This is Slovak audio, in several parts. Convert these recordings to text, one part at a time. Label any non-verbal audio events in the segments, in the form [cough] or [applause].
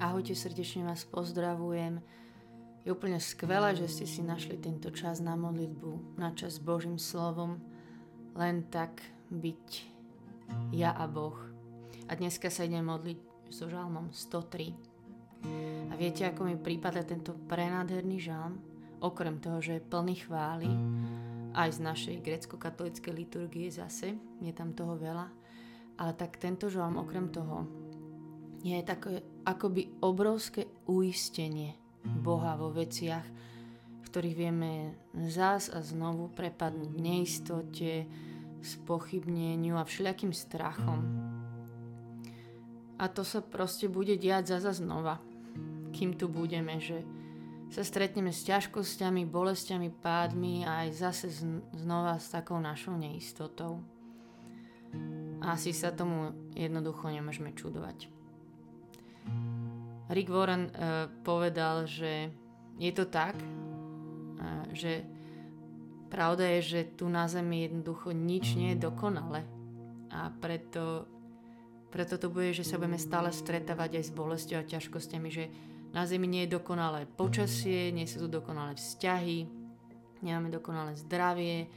Ahojte, srdečne vás pozdravujem. Je úplne skvelé, že ste si našli tento čas na modlitbu, na čas s Božím slovom, len tak byť ja a Boh. A dneska sa idem modliť so žalmom 103. A viete, ako mi prípada tento prenádherný žalm? Okrem toho, že je plný chvály, aj z našej grecko-katolíckej liturgie zase, je tam toho veľa, ale tak tento žalm okrem toho je také akoby obrovské uistenie Boha vo veciach, v ktorých vieme zás a znovu prepadnúť neistote, spochybneniu a všelijakým strachom. A to sa proste bude diať zasa znova, kým tu budeme, že sa stretneme s ťažkosťami, bolestiami, pádmi a aj zase znova s takou našou neistotou. Asi sa tomu jednoducho nemôžeme čudovať. Rick Warren uh, povedal, že je to tak, uh, že pravda je, že tu na Zemi jednoducho nič nie je dokonale. A preto, preto to bude, že sa budeme stále stretávať aj s bolestou a ťažkosťami, že na Zemi nie je dokonalé počasie, nie sú tu dokonalé vzťahy, nemáme dokonalé zdravie,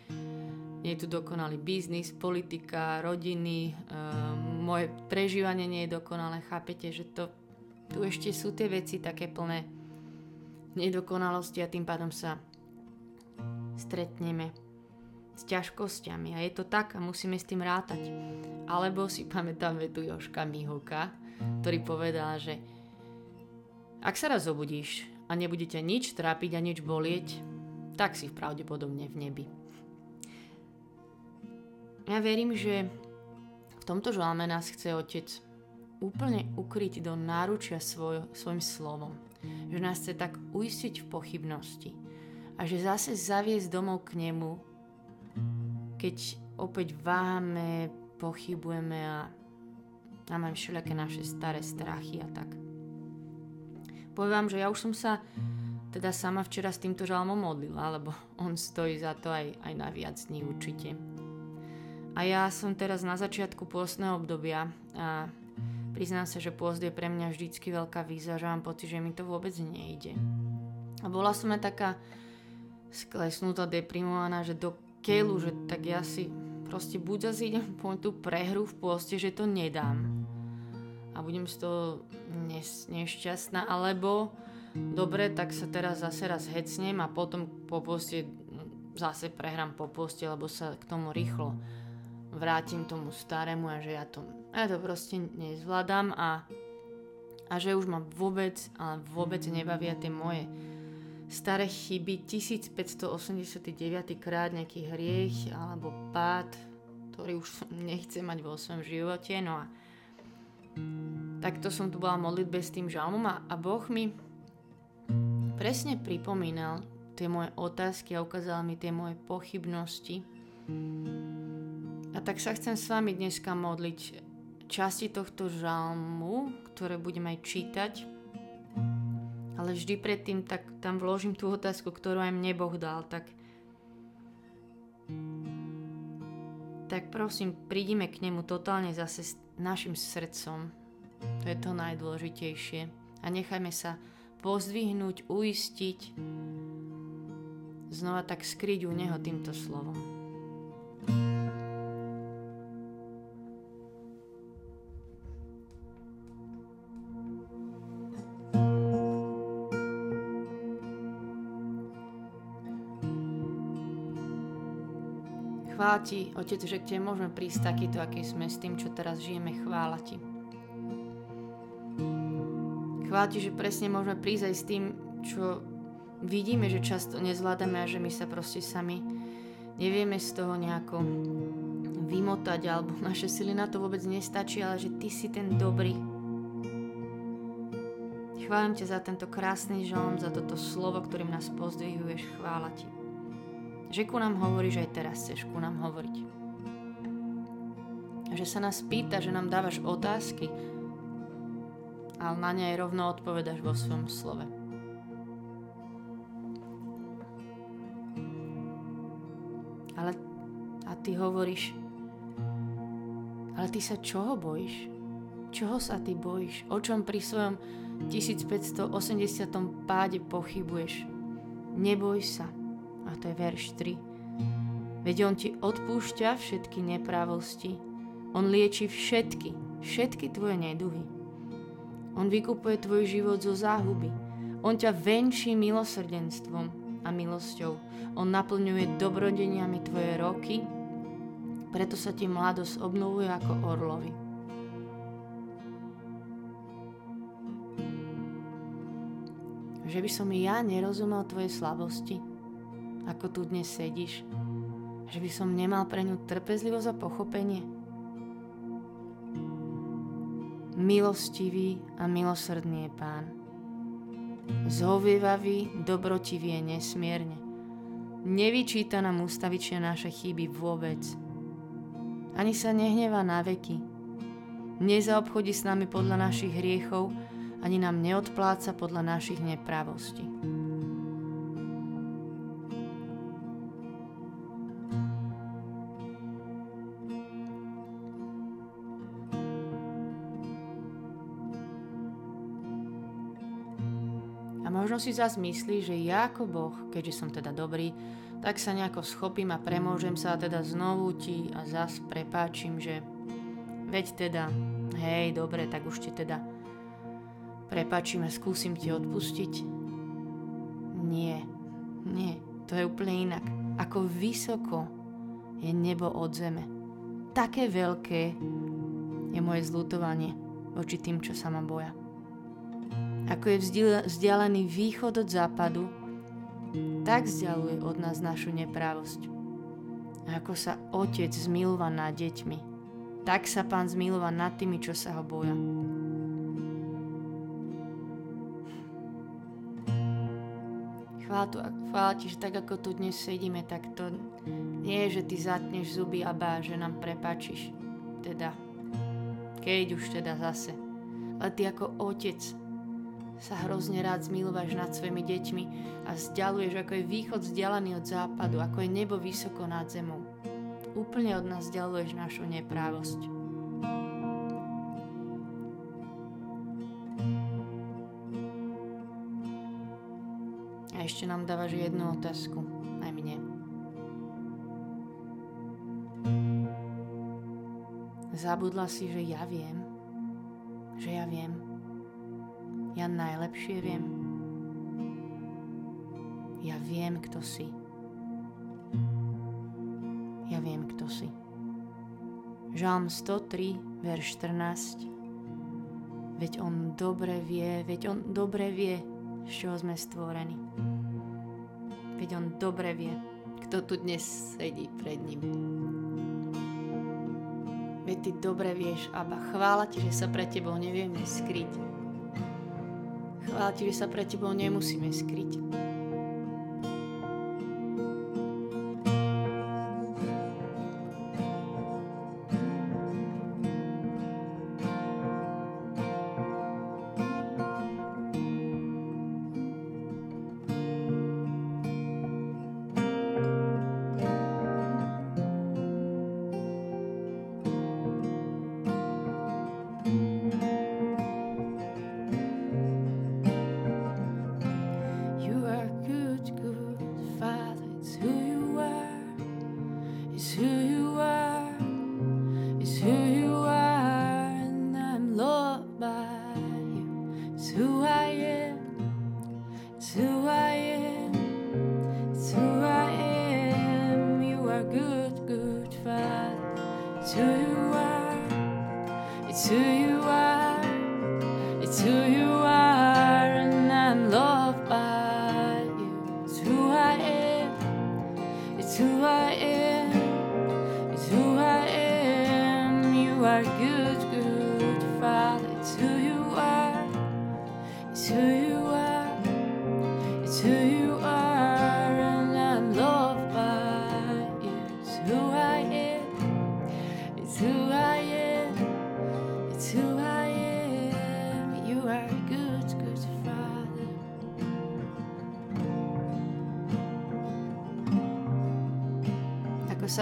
nie je tu dokonalý biznis, politika, rodiny, uh, moje prežívanie nie je dokonalé. Chápete, že to tu ešte sú tie veci také plné nedokonalosti a tým pádom sa stretneme s ťažkosťami a je to tak a musíme s tým rátať. Alebo si pamätám vetu Joška Mihoka, ktorý povedal, že ak sa raz zobudíš a nebude ťa nič trápiť a nič bolieť, tak si pravdepodobne v nebi. Ja verím, že v tomto žalme nás chce Otec úplne ukryť do náručia svoj, svojim slovom. Že nás chce tak uistiť v pochybnosti. A že zase zaviesť domov k nemu, keď opäť váhame, pochybujeme a máme všelijaké naše staré strachy a tak. Poviem vám, že ja už som sa teda sama včera s týmto žalmom modlila, lebo on stojí za to aj, aj na viac dní určite. A ja som teraz na začiatku pôstneho obdobia a Priznám sa, že pôzd je pre mňa vždycky veľká výzva, že mám pocit, že mi to vôbec nejde. A bola som aj taká sklesnutá, deprimovaná, že do keľu, že tak ja si proste buď zase po tú prehru v pôste, že to nedám. A budem z toho nes- nešťastná, alebo dobre, tak sa teraz zase raz hecnem a potom po poste zase prehrám po poste, lebo sa k tomu rýchlo vrátim tomu starému a že ja to ja to proste nezvládam a, a že už ma vôbec, ale vôbec nebavia tie moje staré chyby, 1589 krát nejaký hriech alebo pád, ktorý už nechce mať vo svojom živote. No a takto som tu bola modlitbe s tým žalmom a, a Boh mi presne pripomínal tie moje otázky a ukázal mi tie moje pochybnosti. A tak sa chcem s vami dneska modliť časti tohto žalmu, ktoré budem aj čítať. Ale vždy predtým tak tam vložím tú otázku, ktorú aj mne Boh dal. Tak, tak prosím, prídime k nemu totálne zase s našim srdcom. To je to najdôležitejšie. A nechajme sa pozdvihnúť, uistiť, znova tak skryť u Neho týmto slovom. Ti, Otec, že k Tebe môžeme prísť takýto, aký sme s tým, čo teraz žijeme. Chvála Ti. Chvála Ti, že presne môžeme prísť aj s tým, čo vidíme, že často nezvládame a že my sa proste sami nevieme z toho nejako vymotať alebo [laughs] naše sily na to vôbec nestačí, ale že Ty si ten dobrý. Chválim ťa za tento krásny žalm, za toto slovo, ktorým nás pozdvihuješ. Chvála Ti že ku nám hovoríš aj teraz chceš ku nám hovoriť. Že sa nás pýta, že nám dávaš otázky, ale na ne aj rovno odpovedaš vo svojom slove. Ale a ty hovoríš, ale ty sa čoho bojíš? Čoho sa ty bojíš? O čom pri svojom 1580. páde pochybuješ. Neboj sa. A to je verš 3. Veď on ti odpúšťa všetky neprávosti. On lieči všetky, všetky tvoje neduhy. On vykupuje tvoj život zo záhuby. On ťa venčí milosrdenstvom a milosťou. On naplňuje dobrodeniami tvoje roky, preto sa ti mladosť obnovuje ako orlovi. Že by som ja nerozumel tvoje slabosti, ako tu dnes sedíš. Že by som nemal pre ňu trpezlivosť a pochopenie milostivý a milosrdný je Pán. Zhovievavý, dobrotivý je nesmierne. Nevyčíta nám ústavične naše chyby vôbec. Ani sa nehneva na veky. Nezaobchodí s nami podľa našich hriechov, ani nám neodpláca podľa našich nepravostí. Si zase myslí, že ja ako Boh, keďže som teda dobrý, tak sa nejako schopím a premôžem sa a teda znovu ti a zas prepáčim, že veď teda, hej, dobre, tak už ti teda prepáčim a skúsim ti odpustiť. Nie, nie, to je úplne inak. Ako vysoko je nebo od zeme. Také veľké je moje zlutovanie voči tým, čo sa ma boja. Ako je vzdialený východ od západu, tak vzdialuje od nás našu neprávosť. A ako sa otec zmilova nad deťmi, tak sa pán zmilova nad tými, čo sa ho boja. Chvála, tu, chvála ti, že tak ako tu dnes sedíme, tak to nie je, že ty zatneš zuby a bá, že nám prepačíš. Teda, keď už teda zase. Ale ty ako otec sa hrozne rád zmilováš nad svojimi deťmi a vzdialuješ, ako je východ vzdialený od západu, ako je nebo vysoko nad zemou. Úplne od nás vzdialuješ našu neprávosť. A ešte nám dávaš jednu otázku, aj mne. Zabudla si, že ja viem, že ja viem, ja najlepšie viem. Ja viem, kto si. Ja viem, kto si. Žalm 103, verš 14. Veď on dobre vie, veď on dobre vie, z čoho sme stvorení. Veď on dobre vie, kto tu dnes sedí pred ním. Veď ty dobre vieš, Aba, chvála ti, že sa pre tebou nevieme skryť Chvála ti, že sa pre tebou nemusíme skryť.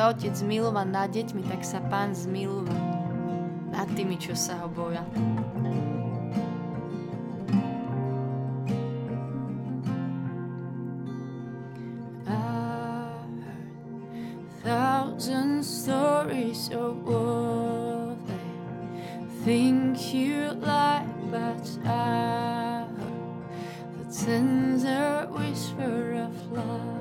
sa otec zmiloval nad deťmi, tak sa pán zmiluje nad tými, čo sa ho boja. thousand stories of what they think you like, but I heard the tender whisper of love.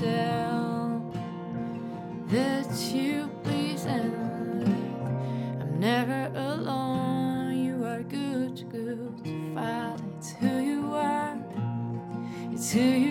Tell that you please and I'm never alone. You are good, good Father. It's who you are. It's who you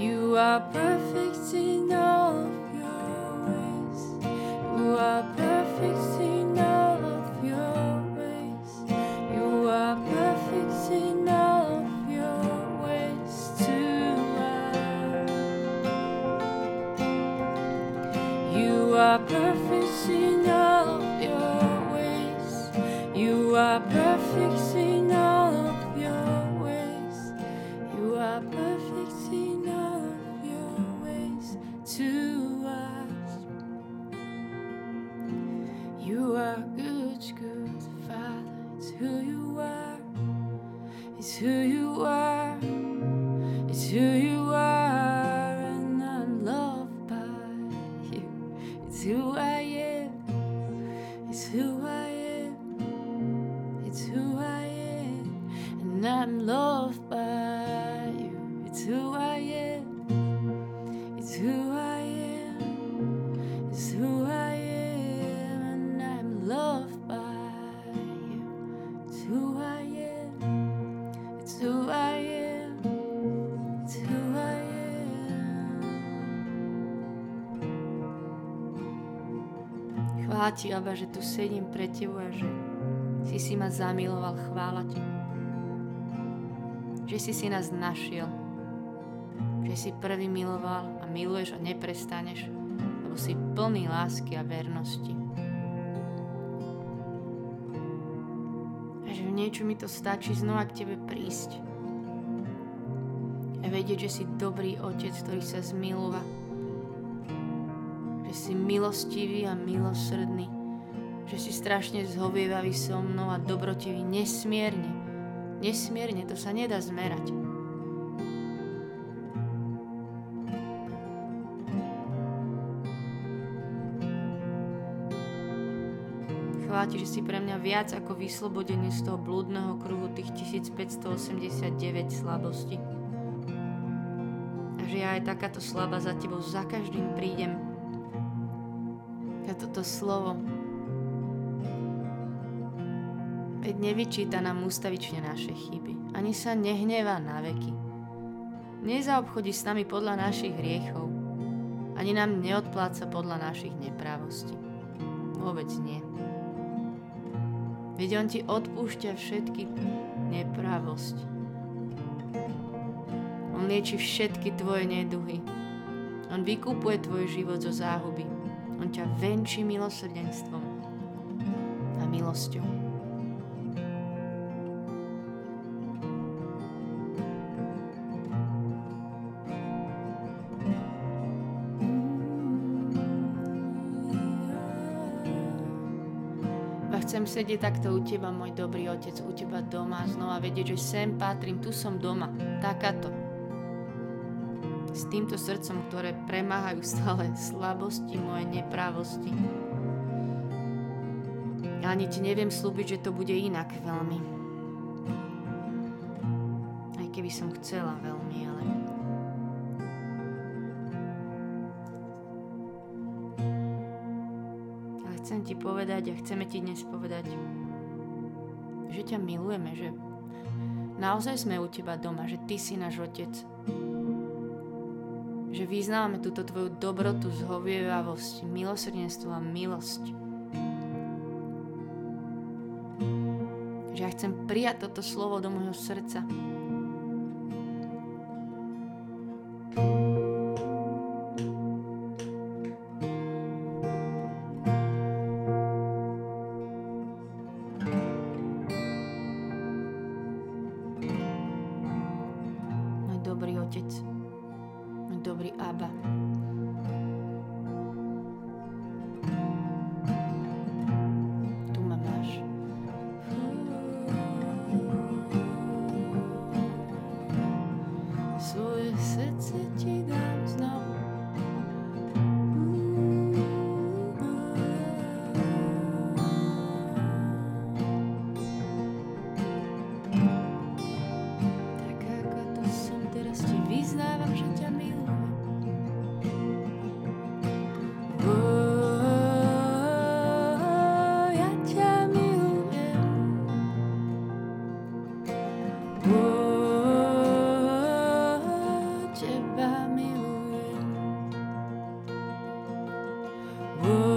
You are perfect in all of your ways. You are perfect It's who I am. It's who I am, and I'm loved by Ti, Abba, že tu sedím pre tebou a že si si ma zamiloval. Chvála ti. Že si si nás našiel. Že si prvý miloval a miluješ a neprestaneš, lebo si plný lásky a vernosti. A že v niečo mi to stačí znova k tebe prísť. A vedieť, že si dobrý otec, ktorý sa zmilúva. Že si milostivý a milosrdný. Že si strašne zhovievavý so mnou a dobrotivý nesmierne. Nesmierne, to sa nedá zmerať. Chvála ti, že si pre mňa viac ako vyslobodenie z toho blúdneho kruhu tých 1589 slabostí. A že ja aj takáto slaba za tebou za každým prídem. A toto slovo Veď nevyčíta nám ústavične naše chyby, ani sa nehnevá na veky. Nezaobchodí s nami podľa našich hriechov, ani nám neodpláca podľa našich neprávostí. Vôbec nie. Veď on ti odpúšťa všetky neprávosť. On lieči všetky tvoje neduhy. On vykupuje tvoj život zo záhuby. On ťa venčí milosrdenstvom a milosťou. chcem sedieť takto u teba, môj dobrý otec, u teba doma, znova vedieť, že sem patrím, tu som doma, takáto. S týmto srdcom, ktoré premáhajú stále slabosti, moje neprávosti. ani ti neviem slúbiť, že to bude inak veľmi. Aj keby som chcela veľmi, ale... Ale chcem ti povedať a chceme ti dnes povedať, že ťa milujeme, že naozaj sme u teba doma, že ty si náš otec. Že vyznávame túto tvoju dobrotu, zhovievavosť, milosrdenstvo a milosť. Že ja chcem prijať toto slovo do môjho srdca dobrý Abba. world.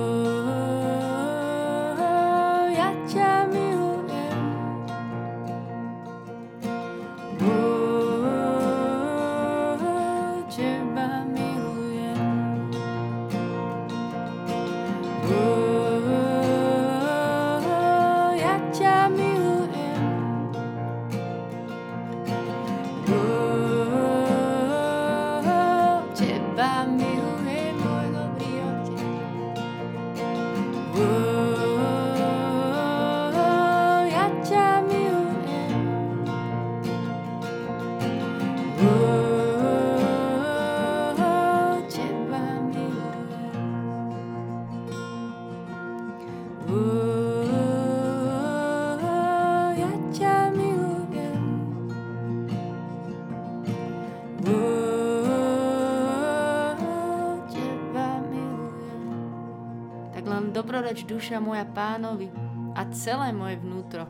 Dobroreč duša moja pánovi a celé moje vnútro.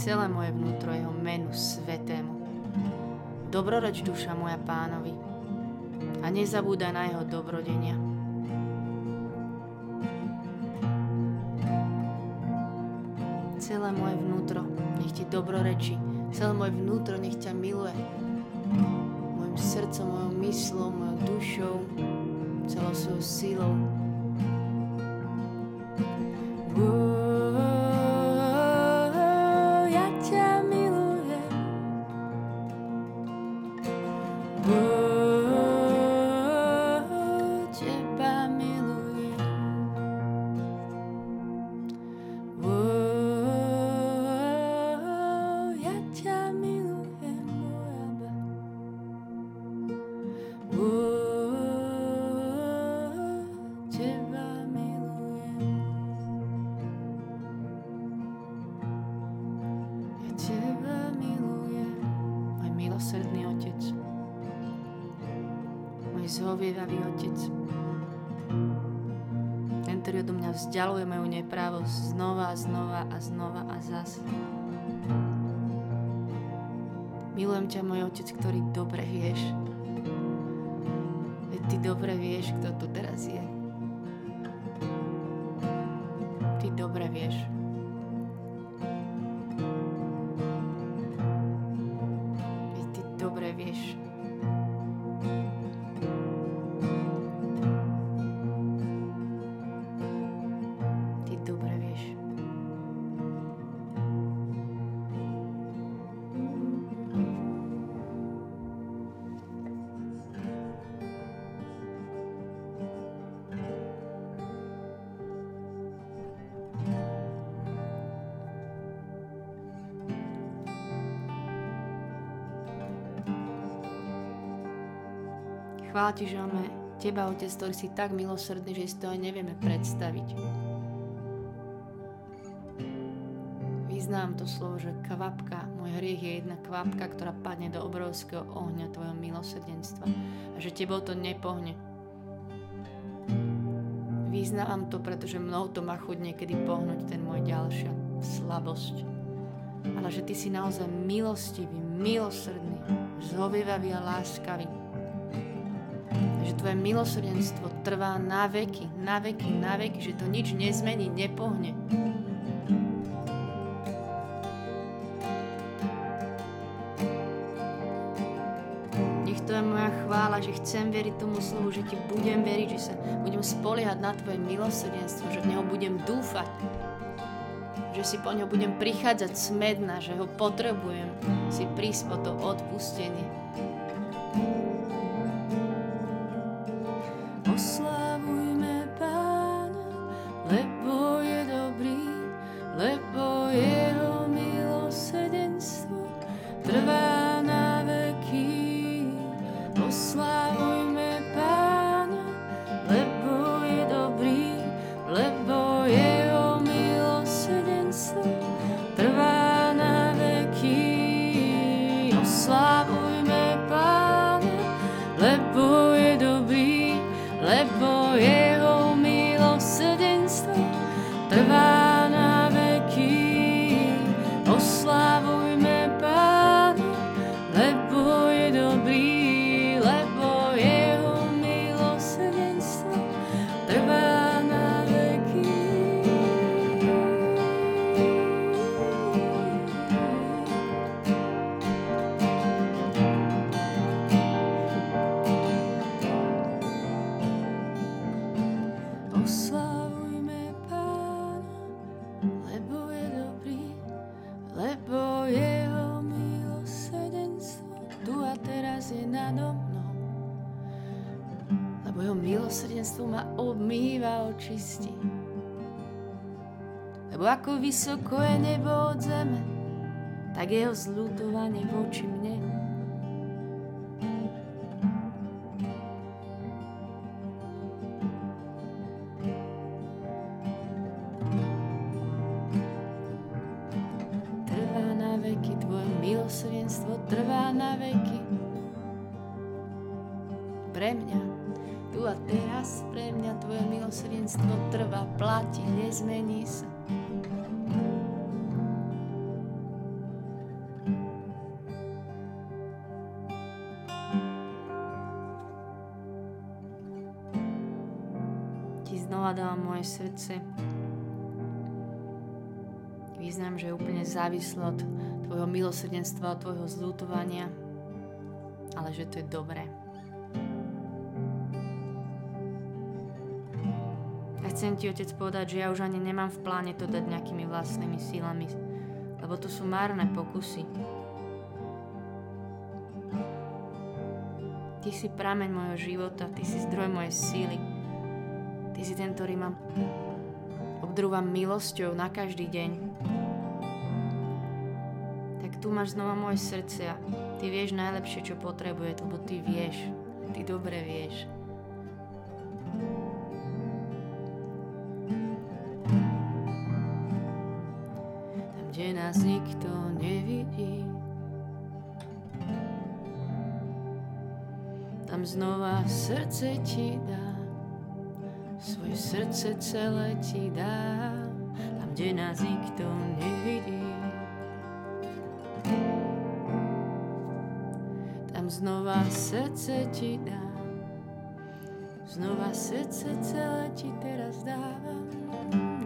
Celé moje vnútro jeho menu svetému. Dobroreč duša moja pánovi a nezabúda na jeho dobrodenia. Celé moje vnútro nech ti dobroreči, celé moje vnútro nech ťa miluje. Mojim srdcom, mojou myslou, mojou dušou, celou svojou sílou. Zhovievavý Otec. Ten, ktorý odo mňa vzdialuje moju neprávosť znova a znova a znova a zas. Milujem ťa, môj Otec, ktorý dobre vieš. Veď ty dobre vieš, kto tu teraz je. Ty dobre vieš. Chvála Ti, že máme Teba, Otec, ktorý si tak milosrdný, že si to aj nevieme predstaviť. Vyznám to slovo, že kvapka, môj hriech je jedna kvapka, ktorá padne do obrovského ohňa Tvojho milosrdenstva a že Tebou to nepohne. Vyznávam to, pretože mnou to má chuť niekedy pohnúť, ten môj ďalšia slabosť. Ale že Ty si naozaj milostivý, milosrdný, zhovievavý a láskavý že tvoje milosrdenstvo trvá na veky, na veky, na veky, že to nič nezmení, nepohne. chvála, že chcem veriť tomu slovu, že ti budem veriť, že sa budem spoliehať na tvoje milosrdenstvo, že v neho budem dúfať, že si po ňo budem prichádzať smedna, že ho potrebujem si prísť po to odpustenie. Ako vysoko je nebo od zeme, tak jeho zľutovanie voči mne. Trvá na veky, tvoje milosrdenstvo trvá na veky. Pre mňa tu a teraz pre mňa Tvoje milosrdenstvo trvá, platí, nezmení sa. Moje srdce. Význam, že je úplne závislé od Tvojho milosrdenstva, od Tvojho zľutovania, ale že to je dobré. chcem ti, otec, povedať, že ja už ani nemám v pláne to dať nejakými vlastnými sílami, lebo to sú márne pokusy. Ty si prameň mojho života, ty si zdroj mojej síly. Ty si ten, ktorý ma obdrúva milosťou na každý deň. Tak tu máš znova moje srdce a ty vieš najlepšie, čo potrebuje, lebo ty vieš, ty dobre vieš. nás nikto nevidí. Tam znova srdce ti dá, svoje srdce celé ti dá, tam, kde nás nikto nevidí. Tam znova srdce ti dá, znova srdce celé ti teraz dávam,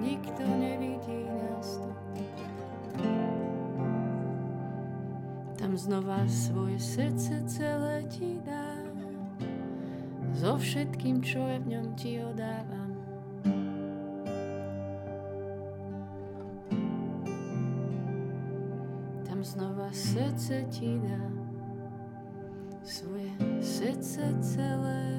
nikto nevidí nás tu. Tam znova svoje srdce celé ti dám, so všetkým, čo je v ňom ti odávam. Tam znova srdce ti dám, svoje srdce celé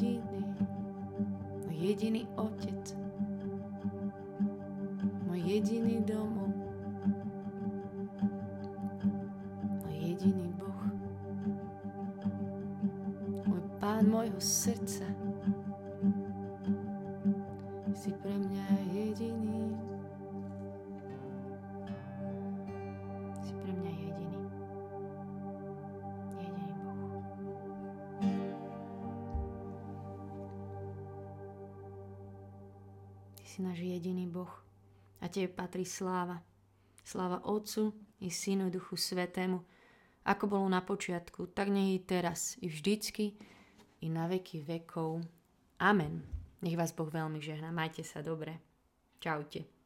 jediný, môj jediný otec, môj jediný domov, môj jediný Boh, môj Pán môjho srdca. Tebe patrí sláva. Sláva Otcu i Synu Duchu Svetému, ako bolo na počiatku, tak nech i teraz, i vždycky, i na veky vekov. Amen. Nech vás Boh veľmi žehná. Majte sa dobre. Čaute.